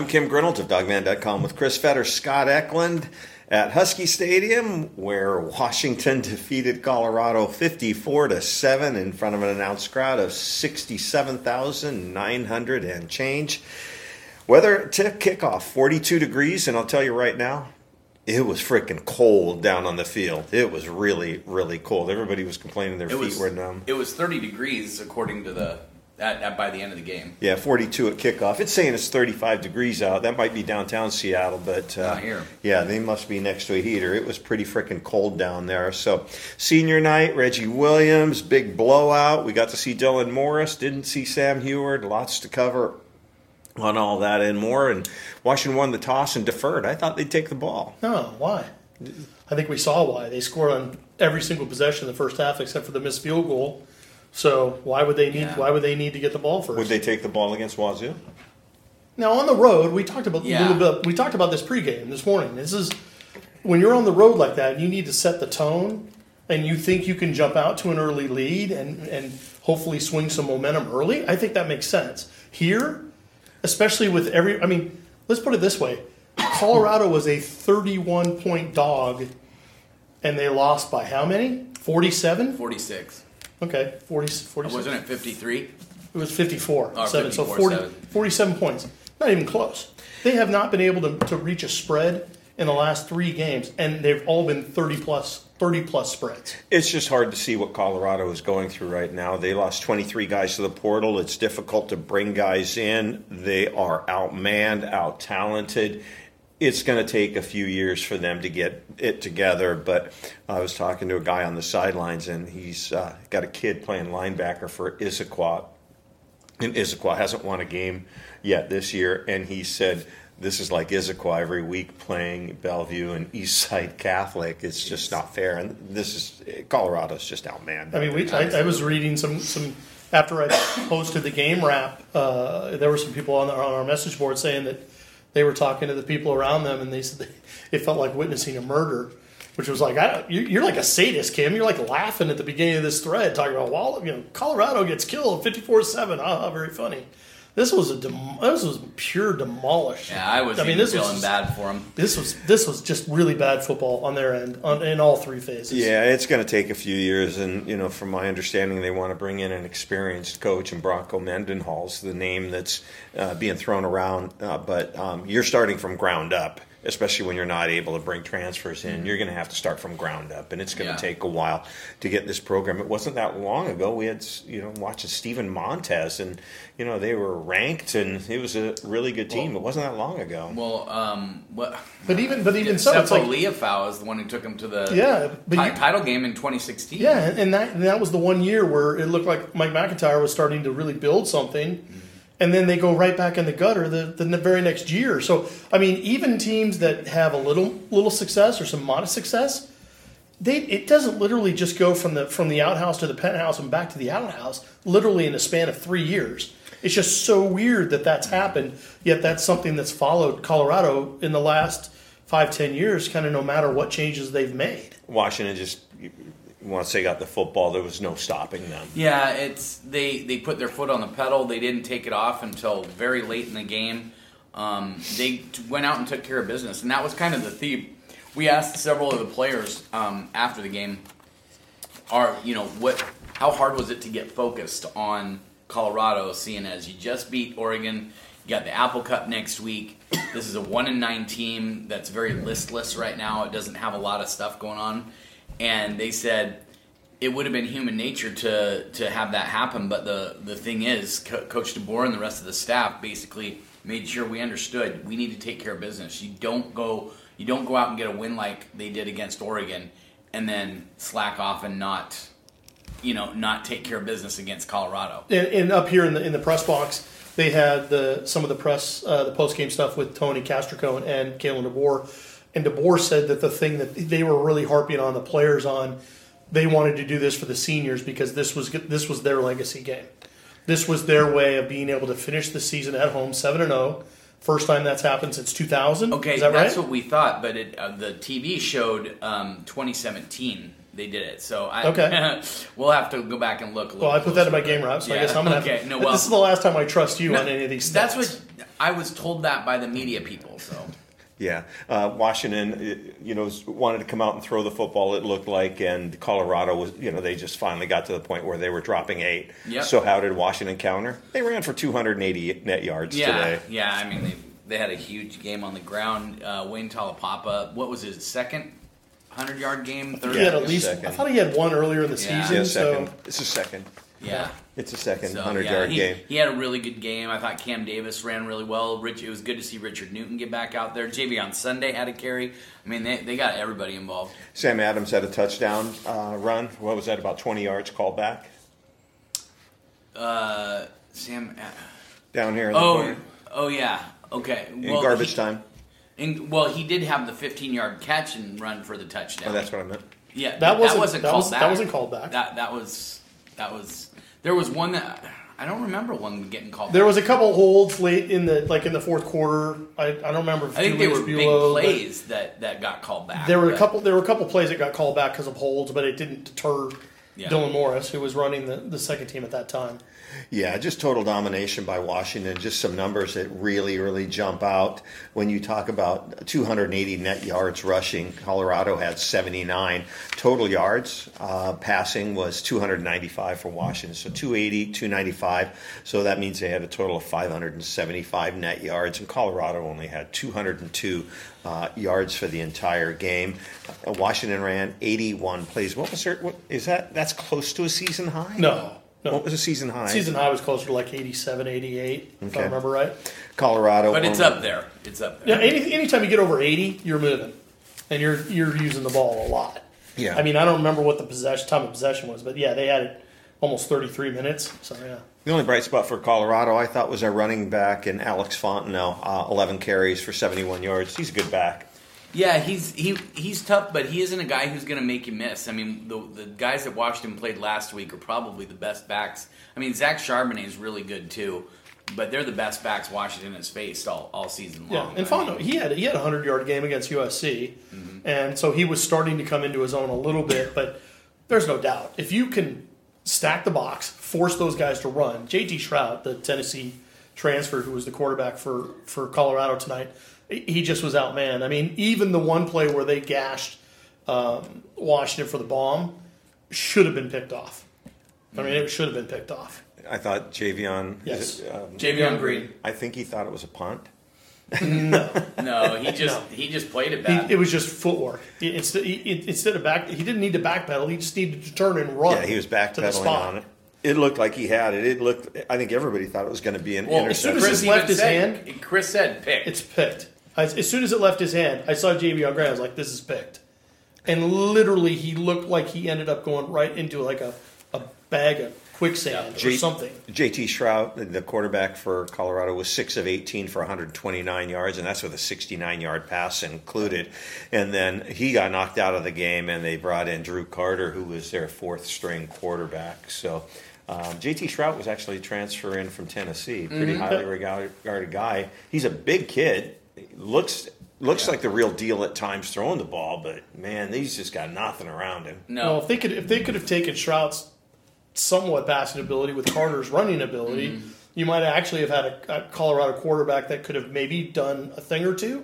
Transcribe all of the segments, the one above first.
I'm Kim Grinold of Dawgman.com with Chris Fetter, Scott Eklund at Husky Stadium, where Washington defeated Colorado 54 to 7 in front of an announced crowd of 67,900 and change. Weather to kickoff 42 degrees, and I'll tell you right now, it was freaking cold down on the field. It was really, really cold. Everybody was complaining their It feet was were numb. it was 30 degrees according to the at, at by the end of the game. Yeah, 42 at kickoff. It's saying it's 35 degrees out. That might be downtown Seattle, but uh, Not here. Yeah, they must be next to a heater. It was pretty freaking cold down there. So, senior night, Reggie Williams, big blowout. We got to see Dylan Morris. Didn't see Sam Huard. Lots to cover on all that and more. And Washington won the toss and deferred. I thought they'd take the ball. No, why? I think we saw why. They scored on every single possession in the first half except for the missed field goal. So why would they need Yeah. why would they need to get the ball first? Would they take the ball against Wazoo? Now on the road, we talked about Yeah. a little bit. We talked about this pregame this morning. This is when you're on the road like that. You need to set the tone, and you think you can jump out to an early lead and and hopefully swing some momentum early. I think that makes sense here, especially with every. I mean, let's put it this way: Colorado was a 31 point dog, and they lost by how many? 47. 46. Okay, 40, 46. Wasn't it 53? It was 54. Oh, seven, so 40, seven. 47 points. Not even close. They have not been able to, to reach a spread in the last three games, and they've all been 30 plus 30 plus spreads. It's just hard to see what Colorado is going through right now. They lost 23 guys to the portal. It's difficult to bring guys in. They are outmanned, out talented. It's going to take a few years for them to get it together. But I was talking to a guy on the sidelines, and he's uh, got a kid playing linebacker for Issaquah. And Issaquah hasn't won a game yet this year, and he said this is like Issaquah every week playing Bellevue and Eastside Catholic. It's just not fair, and this is Colorado's just outmanned. I mean, we, I, I was reading some, some after I posted the game wrap, uh, there were some people on, the, on our message board saying that they were talking to the people around them, and they said they, it felt like witnessing a murder. Which was like, I, you- you're like a sadist, Kim. You're like laughing at the beginning of this thread, talking about, well, you know, Colorado gets killed 54 7. Ah, very funny. This was a dem- this was pure demolish. Yeah, I was I mean, even this feeling was bad for him. this was this was just really bad football on their end, on, in all three phases. Yeah, it's going to take a few years, and you know, from my understanding, they want to bring in an experienced coach, and Bronco Mendenhall's the name that's uh, being thrown around. Uh, but um, you're starting from ground up, especially when you're not able to bring transfers in. You're going to have to start from ground up, and it's going to Yeah. take a while to get this program. It wasn't that long ago we had you know watching Steven Montez, and you know they were ranked, and it was a really good team. it wasn't that long ago. Well, um, what? But even but even so, it's like Liufau is the one who took him to the Yeah, but ti- you- title game in 2016. Yeah, and- and that and that was the one year where it looked like Mike MacIntyre was starting to really build something, and then they go right back in the gutter the, the very next year. So I mean, even teams that have a little little success or some modest success, they it doesn't literally just go from the from the outhouse to the penthouse and back to the outhouse literally in a span of three years. It's just so weird that that's happened. Yet that's something that's followed Colorado in the last five ten years, kind of no matter what changes they've made. Washington just once they got the football, there was no stopping them. Yeah, it's they they put their foot on the pedal. They didn't take it off until very late in the game. Um, they t- went out and took care of business, and that was kind of the theme. We asked several of the players um, after the game, "Are you know what? How hard was it to get focused on Colorado, seeing as you just beat Oregon? You got the Apple Cup next week. This is a one and nine team that's very listless right now. It doesn't have a lot of stuff going on." And they said it would have been human nature to to have that happen. But the the thing is, Co- Coach DeBoer and the rest of the staff basically made sure we understood we need to take care of business. You don't go you don't go out and get a win like they did against Oregon, and then slack off and not you know not take care of business against Colorado. and, and up here in the in the press box, they had the some of the press uh, the post game stuff with Tony Castricone and Kalen DeBoer, and DeBoer said that the thing that they were really harping on the players on, they wanted to do this for the seniors because this was this was their legacy game. This was their way of being able to finish the season at home seven and zero. First time that's happened since 2000. Okay, is that that's right? what we thought, but it, uh, the TV showed um, 2017. They did it, so I, Okay. we'll have to go back and look. A little well, I put that in my game route, so I guess I'm gonna okay, have to. no, well, this is the last time I trust you No, on any of these. Stats. That's what I was told that by the media people. So Yeah, uh, Washington, uh, you know, wanted to come out and throw the football. It looked like, and Colorado was, you know, they just finally got to the point where they were dropping eight. Yep. So how did Washington counter? They ran for 280 net yards yeah, today. yeah. I mean, they they had a huge game on the ground. Uh, Wayne Taulapapa, what was his second hundred yard game? Third. He had at least. second. I thought he had one earlier in the Yeah. season. Yeah, so. It's a second. Yeah. It's a second So, 100 yeah, yard he, game. He had a really good game. I thought Cam Davis ran really well. Rich, it was good to see Richard Newton get back out there. Jay'Veon Sunday had a carry. I mean, they, they got everybody involved. Sam Adams had a touchdown uh, run. What was that? About 20 yards called back Uh, Sam. Uh, down here in the oh, corner oh yeah. Okay. in Well, garbage he- time. in- well, he did have the 15 yard catch and run for the touchdown. Oh, that's what I meant. Yeah, That wasn't- wasn't that called was- back. that wasn't called back. That that was that was. There was one that I don't remember one getting called. there was a couple holds late in the like in the fourth quarter. I, I don't remember. If I think they were big plays that that got called back. There were a couple. There were a couple plays that got called back because of holds, but it didn't deter Yeah. Dylan Morris, who was running the, the second team at that time. Yeah, just total domination by Washington. Just some numbers that really, really jump out when you talk about 280 net yards rushing. Colorado had 79 total yards. Uh, passing was 295 for Washington, so 280, 295. So that means they had a total of 575 net yards, and Colorado only had 202 uh, yards for the entire game. Uh, Washington ran 81 plays. What was their? What is that? That's close to a season high. No, no. What was a season high? Season high was closer to like 87, 88, if I remember right. Colorado. But it's only- up there. It's up there. Yeah, any, anytime you get over 80, you're moving. And you're you're using the ball a lot. Yeah. I mean, I don't remember what the possession time of possession was, but yeah, they had it almost 33 minutes. So yeah. The only bright spot for Colorado, I thought, was our running back and Alex Fontenot, uh, 11 carries for 71 yards. He's a good back. Yeah, he's he he's tough, but he isn't a guy who's going to make you miss. I mean, the the guys that Washington played last week are probably the best backs. I mean, Zach Charbonnet is really good too, but they're the best backs Washington has faced all, all season long. Yeah, and Fondo, he had he had a hundred yard game against USC, Mm-hmm. and so he was starting to come into his own a little bit. But there's no doubt if you can stack the box, force those guys to run. JT Shrout, the Tennessee transfer who was the quarterback for for Colorado tonight, he just was outman. I mean, even the one play where they gashed um, Washington for the bomb should have been picked off. I mean, it should have been picked off. I thought Javion. Yes. is it, um, Javion Green. I think he thought it was a punt. No, no, he just No. he just played it He, bad. it was just footwork. It- Instead, he- instead of back, he didn't need to backpedal. He just needed to turn and run. Yeah, he was back to the backpedaling spot. on it. It looked like he had it. It looked. I think everybody thought it was going to be an well, as soon interception. as Chris Chris left his said, hand- Chris said pick. It's picked. As, as soon as it left his hand, I saw JV on ground. I was like, "This is picked," and literally, he looked like he ended up going right into like a, a bag of quicksand or J- something. JT Shrout, the quarterback for Colorado, was six of 18 for 129 yards, and that's with a 69 yard pass included. And then he got knocked out of the game, and they brought in Drew Carter, who was their fourth string quarterback. So um, JT Shrout was actually transferring from Tennessee, pretty highly regarded, regarded guy. He's a big kid, looks. Looks like the real deal at times throwing the ball, but man, he's just got nothing around him. no, Well, if they could, if they could have taken Shrout's somewhat passing ability with Carter's running ability, Mm-hmm. you might actually have had a, a Colorado quarterback that could have maybe done a thing or two.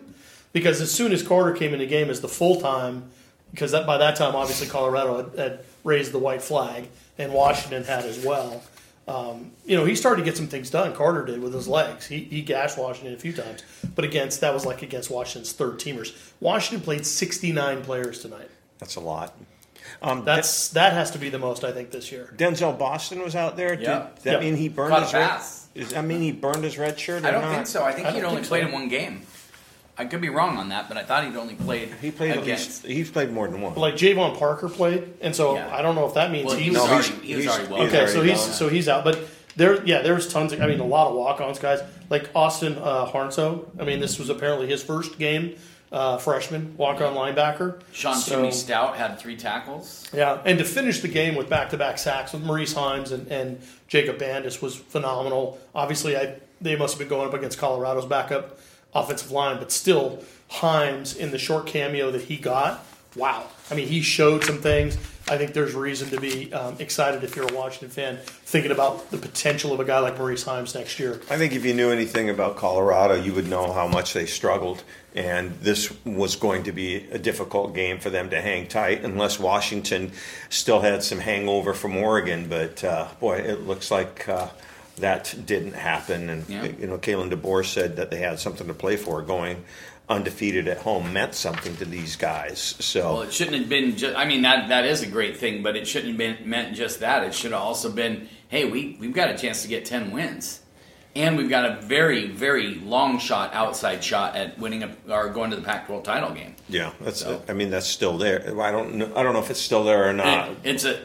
Because as soon as Carter came in the game as the full time, because that, by that time obviously Colorado had, had raised the white flag and Washington had as well. Um, you know, he started to get some things done. Carter did with his legs. He, he gashed Washington a few times, but against that was like against Washington's third teamers. Washington played 69 players tonight. That's a lot. Um, That's that has to be the most I think this year. Denzel Boston was out there. Yeah. Did that Yeah. mean he burned Caught his red? pass. Does that mean he burned his red shirt? Or I don't not? think so. I think I he'd only played so. in one game. I could be wrong on that, but I thought he'd only played. He played at against. least. He's played more than one. Like Javon Parker played, and so Yeah. I don't know if that means Well, he he's was No, he's- already, he was he's- already well. he's okay. already So he's gone. so he's out, but there, yeah, there was tons. Of, I mean, a lot of walk-ons guys like Austin uh, Harnso. I mean, this was apparently his first game, uh, freshman walk-on linebacker. Sean So- Toomey Stout had three tackles. Yeah, and to finish the game with back-to-back sacks with Maurice Heims and, and Jacob Bandes was phenomenal. Obviously, I they must have been going up against Colorado's backup offensive line, but still, Heims in the short cameo that he got, wow! I mean, he showed some things. I think there's reason to be um, excited if you're a Washington fan, thinking about the potential of a guy like Maurice Heims next year. I think if you knew anything about Colorado, you would know how much they struggled, and this was going to be a difficult game for them to hang tight, unless Washington still had some hangover from Oregon. But uh, boy, it looks like uh, that didn't happen. And Yeah. you know, Kalen DeBoer said that they had something to play for. Going undefeated at home meant something to these guys. So Well, it shouldn't have been just. I mean, that that is a great thing, but it shouldn't have been meant just that. It should have also been, hey, we we've got a chance to get ten wins, and we've got a very very long shot, outside shot at winning a, or going to the Pac-12 title game. yeah, that's. So- I mean, that's still there. I don't. Know, I don't know if it's still there or not. It- it's a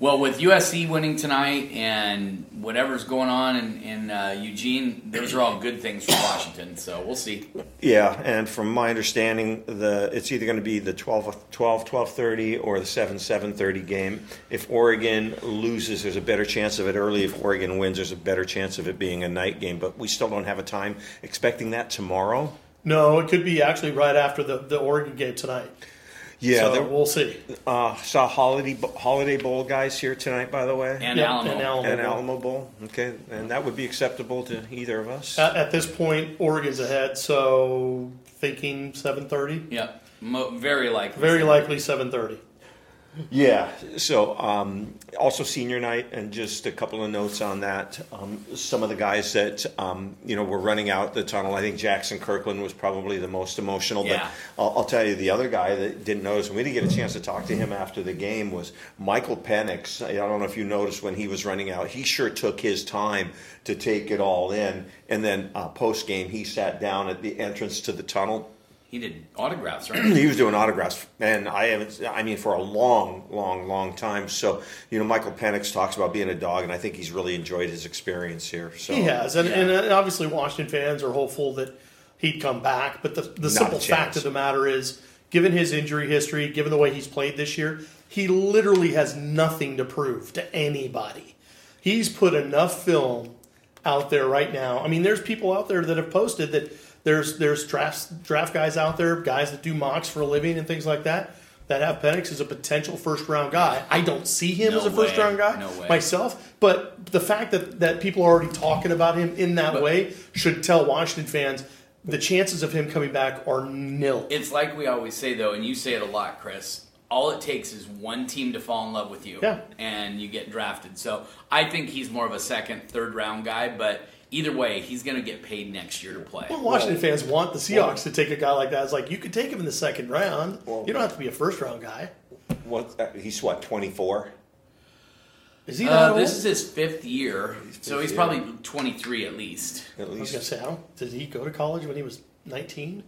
well with USC winning tonight and whatever's going on in, in uh, Eugene. Those are all good things for Washington. So we'll see. Yeah, and from my understanding, the it's either going to be the 12, 12 12:30 or the 7 7:30 game. If Oregon loses, there's a better chance of it early. If Oregon wins, there's a better chance of it being a night game. But we still don't have a time. Expecting that tomorrow. No, it could be actually right after the, the Oregon game tonight. Yeah, so there, we'll see. uh, saw holiday holiday bowl guys here tonight. By the way, And Yep, Alamo. and Alamo. and Alamo Bowl. Okay, and that would be acceptable to either of us. At, at this point, Oregon's ahead, so thinking 7:30. Yep. Mo- very likely. Very likely 7:30. Yeah. So um, also senior night, and just a couple of notes on that. Um, some of the guys that um, you know were running out the tunnel. I think Jackson Kirkland was probably the most emotional. Yeah. But I'll, I'll tell you, the other guy that didn't notice, and we didn't get a chance to talk to him after the game, was Michael Penix. I don't know if you noticed when he was running out. He sure took his time to take it all in, and then uh, post game, he sat down at the entrance to the tunnel He did autographs, right? he was doing autographs, and I haven't. I mean, for a long, long, long time. So, you know, Michael Penix talks about being a dog, and I think he's really enjoyed his experience here. So He has, and, Yeah. and uh, obviously Washington fans are hopeful that he'd come back. But the, the a simple fact of the matter is, given his injury history, given the way he's played this year, he literally has nothing to prove to anybody. He's put enough film out there right now. I mean, there's people out there that have posted that there's there's draft draft guys out there, guys that do mocks for a living and things like that. That have Penix as a potential first round guy. I don't see him No as a first way. round guy No myself, but the fact that, that people are already talking about him in that But- way should tell Washington fans the chances of him coming back are nil. It's like we always say, though, and you say it a lot, Chris. All it takes is one team to fall in love with you, Yeah. and you get drafted. So I think he's more of a second, third round guy, but either way, he's going to get paid next year to play. Well, Washington fans want the Seahawks to take a guy like that. It's like you could take him in the second round. Well- you don't have to be a first round guy. what? Uh, he's what? Twenty four. Is he that Uh, old? this is his fifth year, so he's fifth probably 23 at least. At I was gonna least. say, I did he go to college when he was nineteen?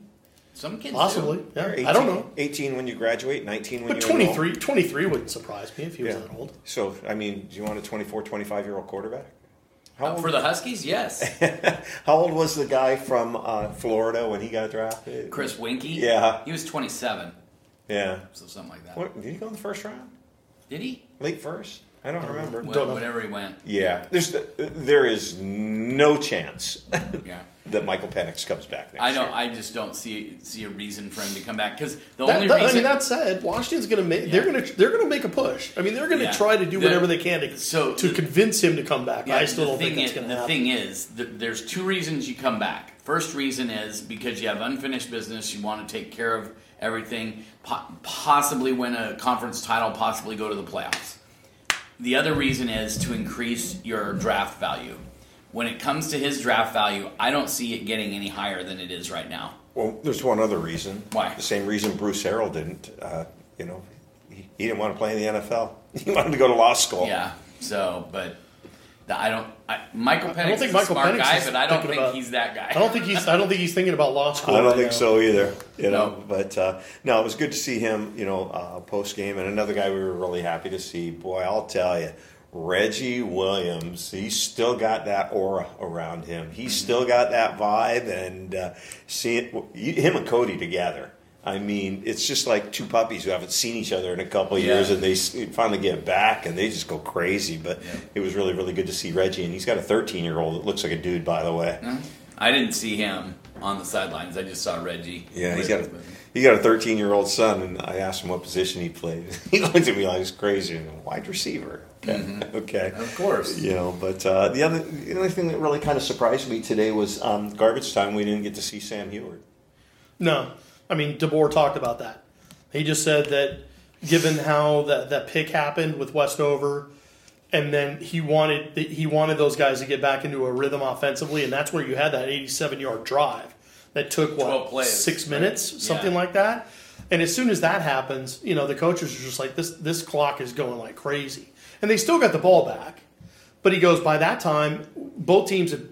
Some kids Possibly. do. Yeah, 18, I don't know. Eighteen when you graduate, nineteen when But you enroll. 23, 23 wouldn't surprise me if he was Yeah. that old. So, I mean, do you want a 24, 25 year old quarterback? How Uh, old, for the Huskies, yes. how old was the guy from uh, Florida when he got drafted? Chris Weinke, Yeah. he was 27, Yeah. so something like that. What, did he go in the first round? Did he? Late first? I don't remember. Wh- Don't know. Whatever he went. Yeah, there's there is no chance Yeah. that Michael Penix comes back next I don't. year. I just don't see see a reason for him to come back because the That- only that- I mean, that said, Washington's going to make. They're going to. They're going to make a push. I mean, they're going to Yeah. try to do The- whatever they can to so to the- convince him to come back. Yeah, I still don't think that's going to happen. The thing is, th- there's two reasons you come back. First reason is because you have unfinished business. You want to take care of everything, po- possibly win a conference title, possibly go to the playoffs. The other reason is to increase your draft value. When it comes to his draft value, I don't see it getting any higher than it is right now. Well, there's one other reason. Why? The same reason Bruce Harrell didn't. Uh, you know, he, he didn't want to play in the NFL. He wanted to go to law school. Yeah. So, but I don't. I, Michael Penix don't think is Michael a smart Penix guy, is but I don't think about- he's that guy. I don't think he's. I don't think he's thinking about law school. I don't right think now. so either. You know, No. but uh, no, it was good to see him. You know, uh, post game, and another guy we were really happy to see. Boy, I'll tell you, Reggie Williams. He's still got that aura around him. He's still got that vibe, and uh, seeing him and Cody together. I mean, it's just like two puppies who haven't seen each other in a couple of Yeah. years, and they finally get back, and they just go crazy. But Yeah. it was really, really good to see Reggie, and he's got a 13 year old that looks like a dude, by the way. I didn't see him on the sidelines. I just saw Reggie. Yeah, he's got a, he got a 13 year old son, and I asked him what position he played. he looked at me like he's crazy. And Wide receiver. Okay. okay. Of course. You know, but uh, the other, the only thing that really kind of surprised me today was um, garbage time. We didn't get to see Sam Huard. No, I mean DeBoer talked about that. He just said that given how that that pick happened with Westover, and then he wanted he wanted those guys to get back into a rhythm offensively, and that's where you had that 87 yard drive that took what plays, six right? minutes, something Yeah. like that. And as soon as that happens, you know the coaches are just like this. This clock is going like crazy, and they still got the ball back. But he goes by that time, both teams had,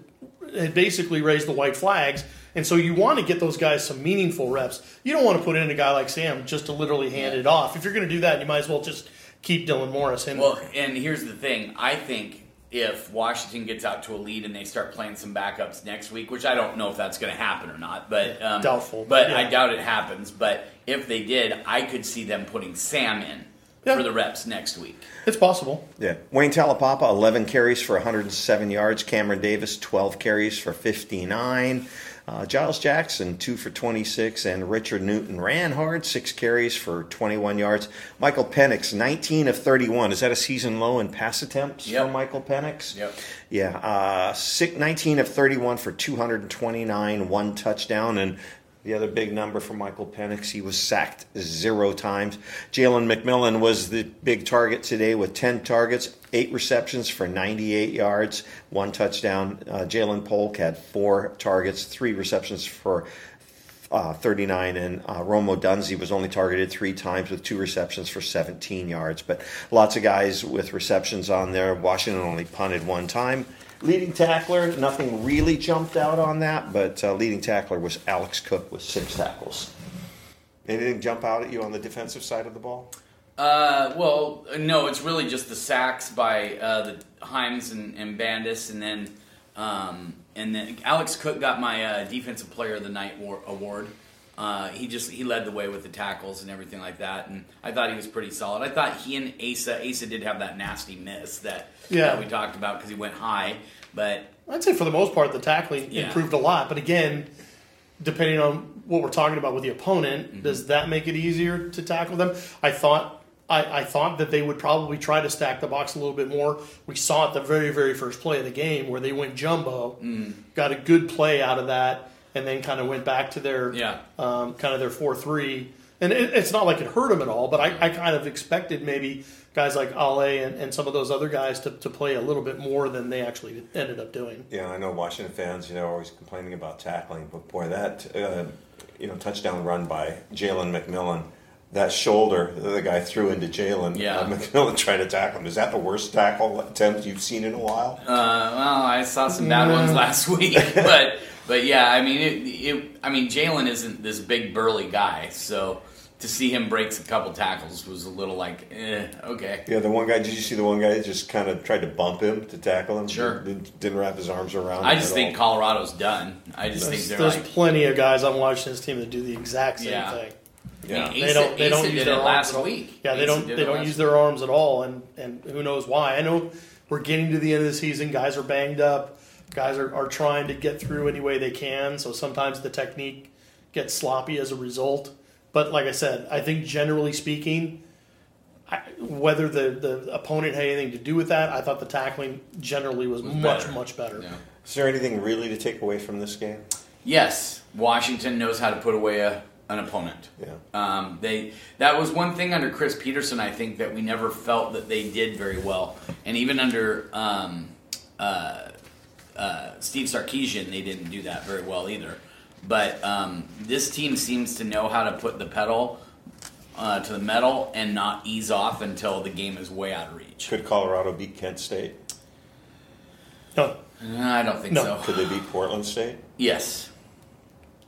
had basically raised the white flags, and so you want to get those guys some meaningful reps. You don't want to put in a guy like Sam just to literally hand it off. If you're going to do that, you might as well just keep Dylan Morris in. Well, and here's the thing. I think if Washington gets out to a lead and they start playing some backups next week, which I don't know if that's going to happen or not, but um, Doubtful, But yeah. I doubt it happens. But if they did, I could see them putting Sam in Yeah. for the reps next week. it's possible. Yeah. Wayne Taulapapa, 11 carries for 107 yards. Cameron Davis, 12 carries for 59. Uh, Giles Jackson, 2 for 26. And Richard Newton ran hard, 6 carries for 21 yards. Michael Penix, 19 of 31. Is that a season low in pass attempts Yep. for Michael Penix? Yep. Yeah. Uh, six, 19 of 31 for 229, one touchdown. And the other big number for Michael Penix, he was sacked zero times. Jalen McMillan was the big target today with 10 targets, eight receptions for 98 yards, one touchdown. Uh, Ja'Lynn Polk had four targets, three receptions for uh, 39, and uh, Rome Odunze was only targeted three times with two receptions for 17 yards. But lots of guys with receptions on there. Washington only punted one time. Leading tackler, nothing really jumped out on that, but uh, leading tackler was Alex Cook with six tackles. Anything jump out at you on the defensive side of the ball? Uh, well, no, it's really just the sacks by uh, the Heims and, and Bandes, and then um, and then Alex Cook got my uh, defensive player of the night war- award. Uh, he just he led the way with the tackles and everything like that, and I thought he was pretty solid. I thought he and Asa Asa did have that nasty miss that Yeah. that we talked about because he went high, but I'd say for the most part, the tackling Yeah. improved a lot. But again, depending on what we're talking about with the opponent, Mm-hmm. does that make it easier to tackle them? I thought. I, I thought that they would probably try to stack the box a little bit more. We saw it the very, very first play of the game where they went jumbo, Mm. got a good play out of that, and then kind of went back to their Yeah. um, kind of their four three. And it, it's not like it hurt them at all, but I, I kind of expected maybe guys like Ale and, and some of those other guys to, to play a little bit more than they actually ended up doing. Yeah, I know Washington fans, you know, are always complaining about tackling, but boy, that uh, you know touchdown run by Jalen McMillan, that shoulder that the guy threw into Jalen, Yeah. uh, McMillan trying to tackle him. Is that the worst tackle attempt you've seen in a while? Uh, well, I saw some bad ones last week, but but yeah, I mean, it, it I mean, Jalen isn't this big burly guy, so to see him break a couple tackles was a little like, eh, okay. Yeah, the one guy. Did you see the one guy just kind of tried to bump him to tackle him? Sure. Didn't, didn't wrap his arms around. I just at think all. Colorado's done. I just There's, think they're there's like, plenty of guys on Washington's team that do the exact same Yeah. thing. Yeah. I mean, They don't. They Asa- don't use their arms last at all. week. Yeah, they Asa don't. They don't use their arms at all, and and who knows why? I know we're getting to the end of the season. Guys are banged up. Guys are, are trying to get through any way they can. So sometimes the technique gets sloppy as a result. But like I said, I think generally speaking, I, whether the, the opponent had anything to do with that, I thought the tackling generally was, much better. much better. Yeah. Is there anything really to take away from this game? Yes, Washington knows how to put away a, an opponent. Yeah. Um, they that was one thing under Chris Petersen. I think that we never felt that they did very well, and even under um, uh, uh, Steve Sarkisian, they didn't do that very well either. But um, this team seems to know how to put the pedal uh, to the metal and not ease off until the game is way out of reach. Could Colorado beat Kent State? No, Uh, I don't think No. so. Could they beat Portland State? Yes,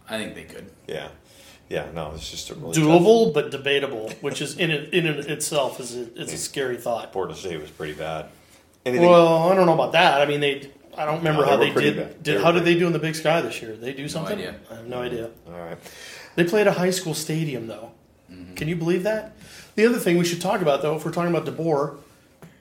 I think they could. Yeah. Yeah. No, it's just a really doable but debatable, which is in it, in it itself is a, it's a mm. scary thought. tough- Portland State was pretty bad. Anything? Well, I don't know about that. I mean, they. I don't remember No, they how they did. bad. Did were how did pretty- they do in the Big Sky this year? They do something? idea. I have no mm. idea. All right. They played a high school stadium though. Mm-hmm. Can you believe that? The other thing we should talk about though, if we're talking about DeBoer,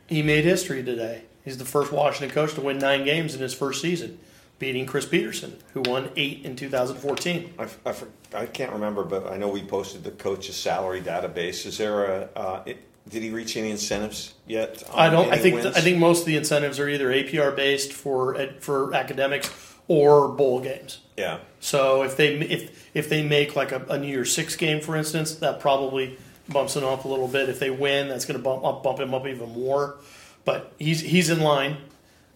he made history today. He's the first Washington coach to win nine games in his first season. Beating Chris Petersen, who won eight in 2014. I, I, I can't remember, but I know we posted the coach's salary database. Is there a? Uh, it, did he reach any incentives yet? I don't. I think wins? I think most of the incentives are either APR based for for academics or bowl games. Yeah. So if they if if they make like a, a New Year's Six game, for instance, that probably bumps him up a little bit. If they win, that's going to bump up, bump him up even more. But he's he's in line,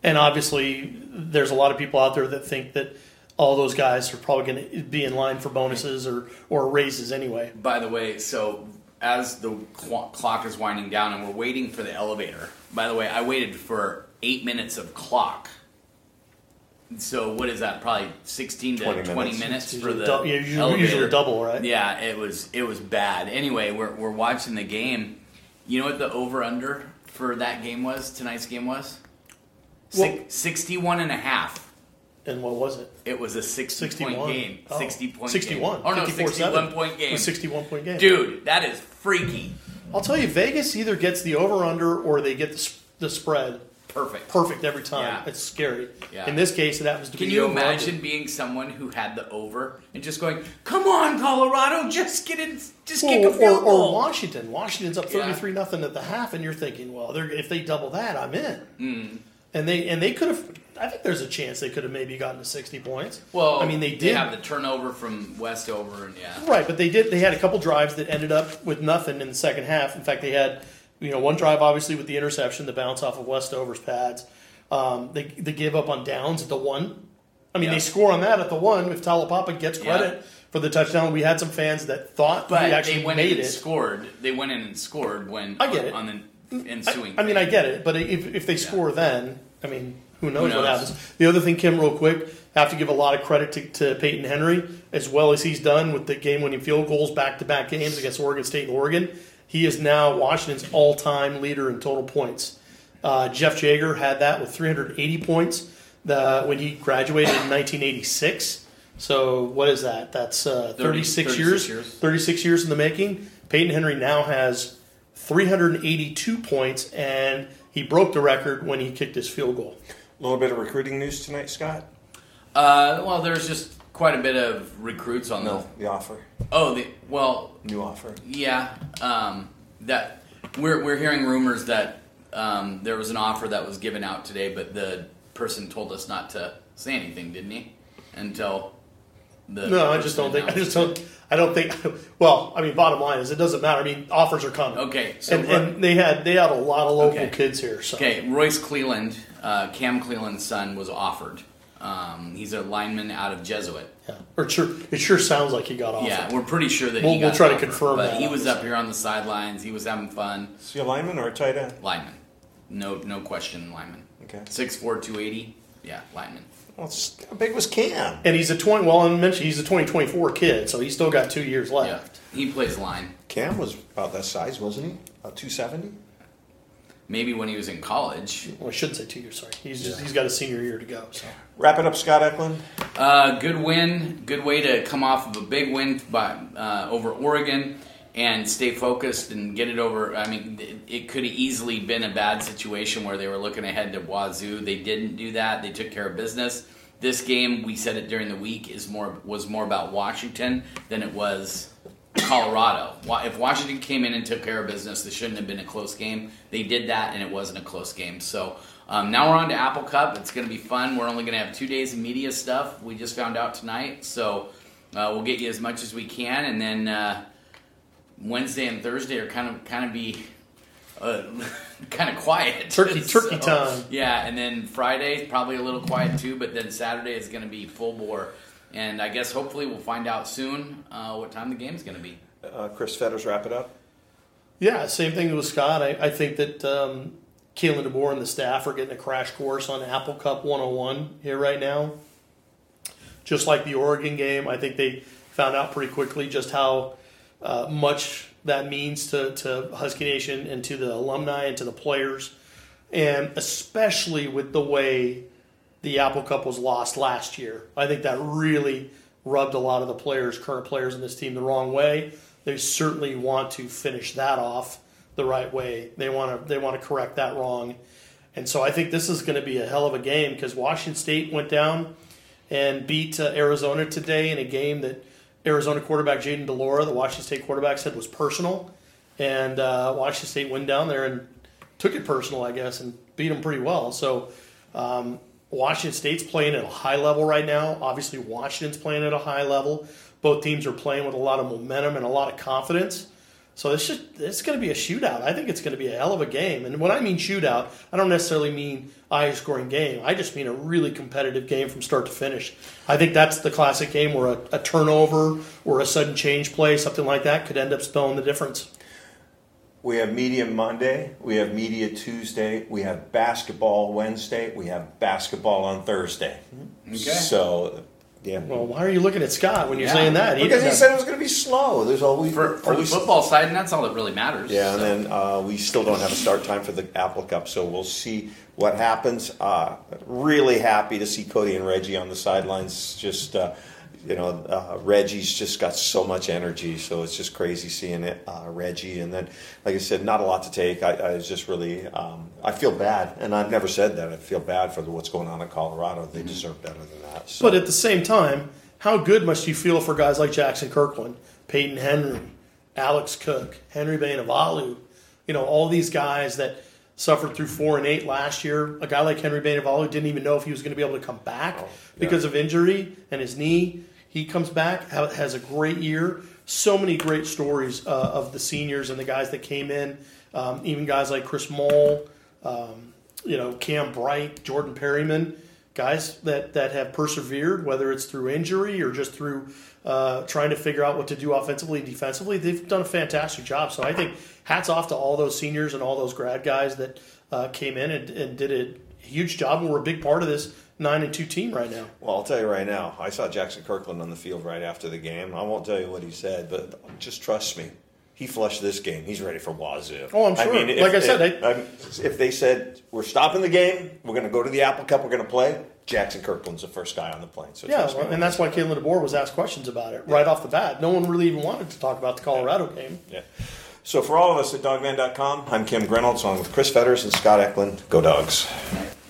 and obviously there's a lot of people out there that think that all those guys are probably going to be in line for bonuses or or raises anyway. By the way, so as the clock is winding down and we're waiting for the elevator. By the way, I waited for eight minutes of clock. So what is that? Probably sixteen to 20 twenty, minutes. minutes, for the dou- yeah, usually, elevator. usually double, right? Yeah, it was it was bad. Anyway, we're we're watching the game. You know what the over under for that game was? Tonight's game was Well- Six, 61 and a half. And what was it? It was a 60 61. point game. Oh. 60 point 61. game. Oh no, 54 61 point It game. was 61 point game. Dude, that is freaky. I'll tell you, Vegas either gets the over under or they get the, s- the spread Perfect. perfect every time. Yeah. It's scary. Yeah. In this case, it happens to Can be you over under. imagine being someone who had the over and just going, "Come on, Colorado, just get in, just kick a Or, or, field or. Washington. Washington's up Yeah. thirty-three nothing at the half, and you're thinking, well, if they double that, I'm in. Hmm. And they and they could have. I think there's a chance they could have maybe gotten to sixty points. well, I mean, they did they have the turnover from Westover, and yeah, right, but they did. They had a couple drives that ended up with nothing in the second half. In fact, they had you know one drive obviously with the interception, the bounce off of Westover's pads. Um, they they gave up on downs at the one. I mean, Yeah. they score on that at the one. If Taulapapa gets Yeah. credit for the touchdown, we had some fans that thought but actually they went in made and it. scored. They went in and scored when I get it. on the ensuing. I, I mean, I get it, but if, if they score then, I mean, who knows, Who what happens. The other thing, Kim, real quick, I have to give a lot of credit to, to Peyton Henry, as well as he's done with the game winning field goals back to back games against Oregon State and Oregon. He is now Washington's all time leader in total points. Uh, Jeff Jaeger had that with 380 points the, when he graduated in 1986. So, what is that? That's uh, 36, 36 years, years. 36 years in the making. Peyton Henry now has 382 points, and he broke the record when he kicked his field goal. A little bit of recruiting news tonight, Scott. Uh, well, there's just quite a bit of recruits on No, the offer. Oh, the well, new offer. Yeah, um, that we're we're hearing rumors that um, there was an offer that was given out today, but the person told us not to say anything, didn't he? Until the No, I just don't think. I just don't. I don't think. Well, I mean, bottom line is it doesn't matter. I mean, offers are coming. Okay, so and, Ro- and they had they had a lot of local Okay. kids here. So okay, Royce Cleeland, uh, Cam Cleeland's son, was offered. Um, he's a lineman out of Jesuit. yeah. or it sure it sure sounds like he got offered. Yeah, we're pretty sure that We'll- he we'll got try to confirm But that, he was obviously. up here on the sidelines. He was having fun. Is he a lineman or a tight end? Lineman, no no question, lineman. Okay. Six four two eighty. Yeah, lineman. Well, it's- how big was Cam? And he's a twenty. Well, I mentioned he's a twenty twenty four kid, so he's still got two years Yeah, left. he plays line. Cam was about that size, wasn't he? About two seventy. Maybe when he was in college. Well, I shouldn't say two years. Sorry, he's just, he's got a senior year to go. So Wrap it up, Scott Eklund. Uh, good win. Good way to come off of a big win by uh, over Oregon and stay focused and get it over. I mean, it, could have easily been a bad situation where they were looking ahead to Wazoo. They didn't do that. They took care of business. This game, we said it during the week, is more was more about Washington than it was Colorado. If Washington came in and took care of business, this shouldn't have been a close game. They did that, and it wasn't a close game. So um, now we're on to Apple Cup. It's going to be fun. We're only going to have two days of media stuff. We just found out tonight, so uh, we'll get you as much as we can, and then uh, Wednesday and Thursday are kind of kind of be. Uh, kind of quiet. Turkey- turkey time. Yeah, and then Friday probably a little quiet too, but then Saturday is going to be full bore. And I guess hopefully we'll find out soon uh, what time the game's going to be. Uh, Chris Fetters, wrap it up. yeah, same thing with Scott. I, I think that um, Kalen DeBoer and the staff are getting a crash course on Apple Cup 101 here right now. Just like the Oregon game, I think they found out pretty quickly just how uh, much that means to, to Husky Nation and to the alumni and to the players, and especially with the way the Apple Cup was lost last year. I think that really rubbed a lot of the players, current players in this team, the wrong way. They certainly want to finish that off the right way. They want to they want to correct that wrong, and so I think this is going to be a hell of a game because Washington State went down and beat uh, Arizona today in a game that Arizona quarterback Jayden de Laura, the Washington State quarterback, said was personal, and uh, Washington State went down there and took it personal, I guess, and beat them pretty well. So. Um, Washington State's playing at a high level right now. Obviously, Washington's playing at a high level. Both teams are playing with a lot of momentum and a lot of confidence. So it's just it's going to be a shootout. I think it's going to be a hell of a game. And when I mean shootout, I don't necessarily mean high scoring game. I just mean a really competitive game from start to finish. I think that's the classic game where a, a turnover or a sudden change play, something like that, could end up spelling the difference. We have media Monday, we have media Tuesday, we have basketball Wednesday, we have basketball on Thursday. Mm-hmm. Okay. So, yeah. Well, why are you looking at Scott when you're Yeah. saying that? because he doesn't- said it was going to be slow. There's always For, for the always- football side, and that's all that really matters. Yeah, and So, then uh, we still don't have a start time for the Apple Cup, so we'll see what happens. Uh, really happy to see Cody and Reggie on the sidelines. Just uh, you know, uh, Reggie's just got so much energy, so it's just crazy seeing it, uh, Reggie. And then, like I said, not a lot to take. I, I was just really, um, I feel bad, and I've never said that. I feel bad for what's going on in Colorado. They deserve better than that. So. But at the same time, how good must you feel for guys like Jackson Kirkland, Peyton Henry, Alex Cook, Henry Bainivalu, you know, all these guys that suffered through four and eight last year. A guy like Henry Bainivalu didn't even know if he was going to be able to come back yeah. because of injury and his knee. He comes back, has a great year. So many great stories uh, of the seniors and the guys that came in, um, even guys like Chris Mole, um, you know, Cam Bright, Jordan Perryman, guys that, that have persevered, whether it's through injury or just through uh, trying to figure out what to do offensively, defensively. They've done a fantastic job. So I think hats off to all those seniors and all those grad guys that uh, came in and, and did a huge job and were a big part of this nine and two team right now. Well, I'll tell you right now. I saw Jackson Kirkland on the field right after the game. I won't tell you what he said, but just trust me. He flushed this game. He's ready for Wazoo. Oh, I'm sure. Like I said, if, I'm- if they said we're stopping the game, we're going to go to the Apple Cup, we're going to play. Jackson Kirkland's the first guy on the plane. So Yeah, well, and that's why Caitlin DeBoer was asked questions about it right off the bat. No one really even wanted to talk about the Colorado game. Yeah. So for all of us at Dawgman.com, I'm Kim Grinolds along with Chris Fetters and Scott Eklund. Go Dogs.